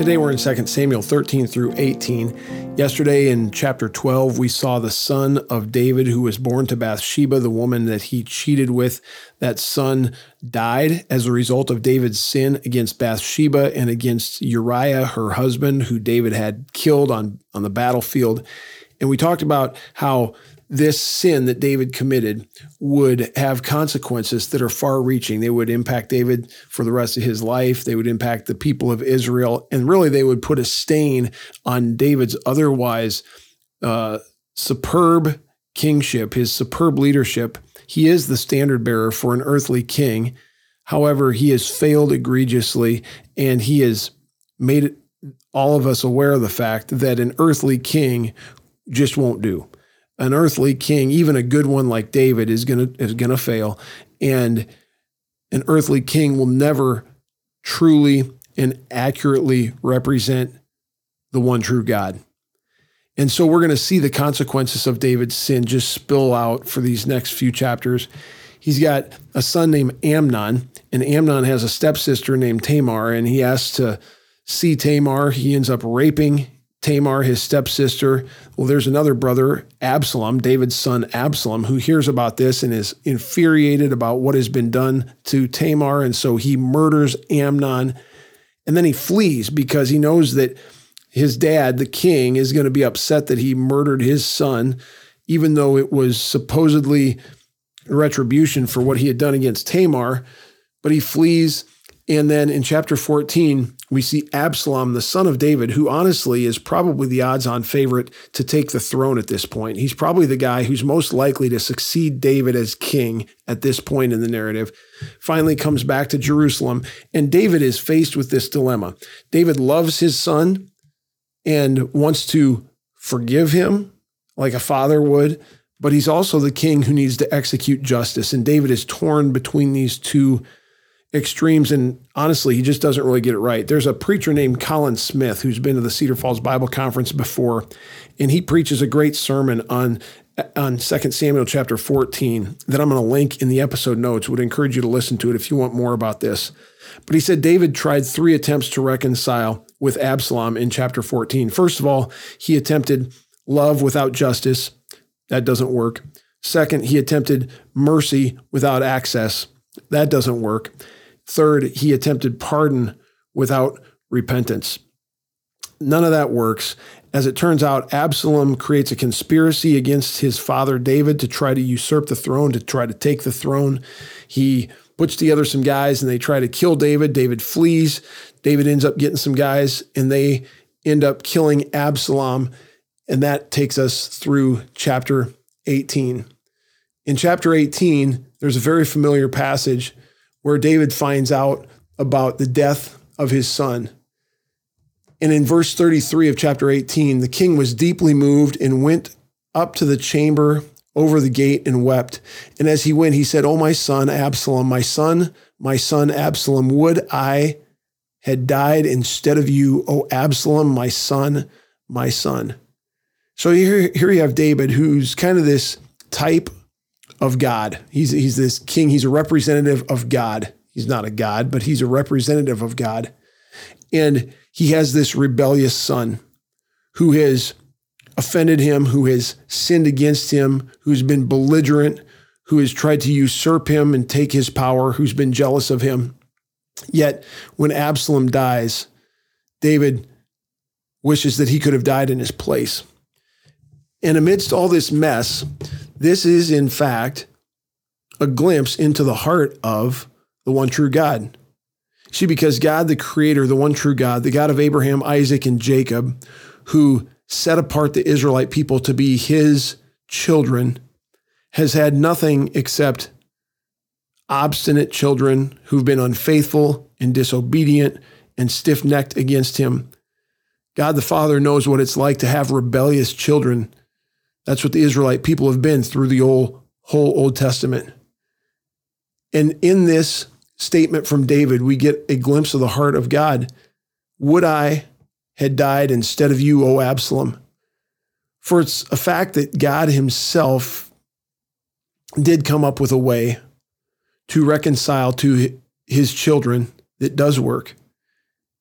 Today we're in 2 Samuel 13 through 18. Yesterday in chapter 12, we saw the son of David who was born to Bathsheba, the woman that he cheated with. That son died as a result of David's sin against Bathsheba and against Uriah, her husband, who David had killed on, on the battlefield. And we talked about how this sin that David committed would have consequences that are far reaching. They would impact David for the rest of his life. They would impact the people of Israel. And really, they would put a stain on David's otherwise uh, superb kingship, his superb leadership. He is the standard bearer for an earthly king. However, he has failed egregiously and he has made all of us aware of the fact that an earthly king just won't do an earthly king, even a good one like David, is gonna is gonna fail, and an earthly king will never truly and accurately represent the one true God. And so we're going to see the consequences of David's sin just spill out for these next few chapters. He's got a son named Amnon, and Amnon has a stepsister named Tamar, and he has to see Tamar. He ends up raping Tamar, his stepsister. Well, there's another brother, Absalom, David's son Absalom, who hears about this and is infuriated about what has been done to Tamar. And so he murders Amnon. And then he flees because he knows that his dad, the king, is going to be upset that he murdered his son, even though it was supposedly retribution for what he had done against Tamar. But he flees. And then in chapter 14, we see Absalom, the son of David, who honestly is probably the odds on favorite to take the throne at this point. He's probably the guy who's most likely to succeed David as king at this point in the narrative. Finally comes back to Jerusalem, and David is faced with this dilemma. David loves his son and wants to forgive him like a father would, but he's also the king who needs to execute justice. And David is torn between these two extremes. And honestly, he just doesn't really get it right. There's a preacher named Colin Smith who's been to the Cedar Falls Bible Conference before, and he preaches a great sermon on on 2 Samuel chapter 14 that I'm going to link in the episode notes. Would encourage you to listen to it if you want more about this. But he said David tried three attempts to reconcile with Absalom in chapter 14. First of all, he attempted love without justice. That doesn't work. Second, he attempted mercy without access. That doesn't work. Third, he attempted pardon without repentance. None of that works. As it turns out, Absalom creates a conspiracy against his father David to try to usurp the throne, to try to take the throne. He puts together some guys and they try to kill David. David flees. David ends up getting some guys and they end up killing Absalom. And that takes us through chapter 18. In chapter 18, there's a very familiar passage where David finds out about the death of his son. And in verse 33 of chapter 18, the king was deeply moved and went up to the chamber over the gate and wept. And as he went, he said, Oh, my son, Absalom, my son, my son, Absalom, would I had died instead of you, O Absalom, my son, my son. So here, here you have David, who's kind of this type of God. He's, he's this king, he's a representative of God. He's not a God, but he's a representative of God. And he has this rebellious son who has offended him, who has sinned against him, who's been belligerent, who has tried to usurp him and take his power, who's been jealous of him. Yet when Absalom dies, David wishes that he could have died in his place. And amidst all this mess, this is, in fact, a glimpse into the heart of the one true God. See, because God, the creator, the one true God, the God of Abraham, Isaac, and Jacob, who set apart the Israelite people to be his children, has had nothing except obstinate children who've been unfaithful and disobedient and stiff necked against him. God the Father knows what it's like to have rebellious children that's what the Israelite people have been through the old, whole Old Testament. And in this statement from David, we get a glimpse of the heart of God. Would I had died instead of you, O Absalom? For it's a fact that God Himself did come up with a way to reconcile to His children that does work.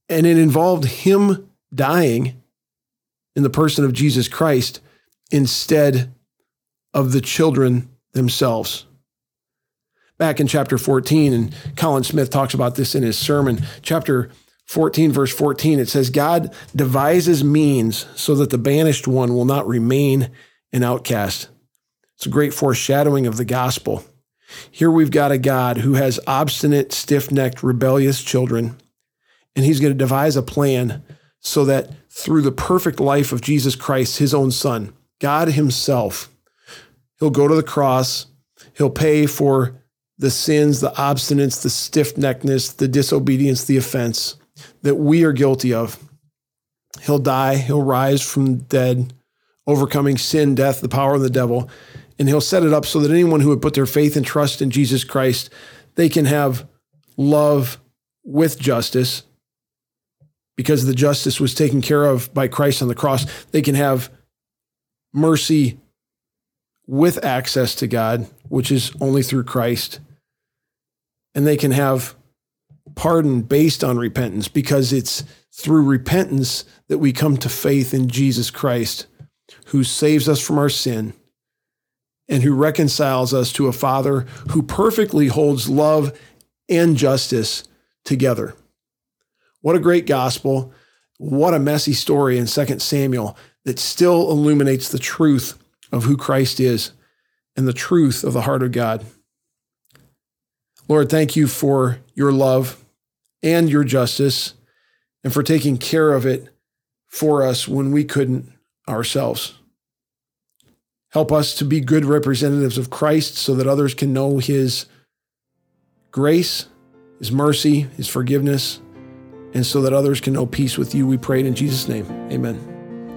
And it involved Him dying in the person of Jesus Christ instead of the children themselves. Back in chapter 14, and Colin Smith talks about this in his sermon, chapter 14, verse 14, it says, God devises means so that the banished one will not remain an outcast. It's a great foreshadowing of the gospel. Here we've got a God who has obstinate, stiff necked, rebellious children, and he's going to devise a plan so that through the perfect life of Jesus Christ, his own son, God himself, he'll go to the cross, he'll pay for the sins, the obstinance, the stiff neckedness, the disobedience, the offense that we are guilty of. He'll die, he'll rise from the dead, overcoming sin, death, the power of the devil, and he'll set it up so that anyone who would put their faith and trust in Jesus Christ, they can have love with justice because the justice was taken care of by Christ on the cross. They can have mercy with access to God, which is only through Christ. And they can have pardon based on repentance because it's through repentance that we come to faith in Jesus Christ, who saves us from our sin and who reconciles us to a Father who perfectly holds love and justice together. What a great gospel. What a messy story in 2 Samuel that still illuminates the truth of who Christ is and the truth of the heart of God. Lord, thank you for your love and your justice and for taking care of it for us when we couldn't ourselves. Help us to be good representatives of Christ so that others can know his grace, his mercy, his forgiveness, and so that others can know peace with you. We pray it in Jesus' name. Amen.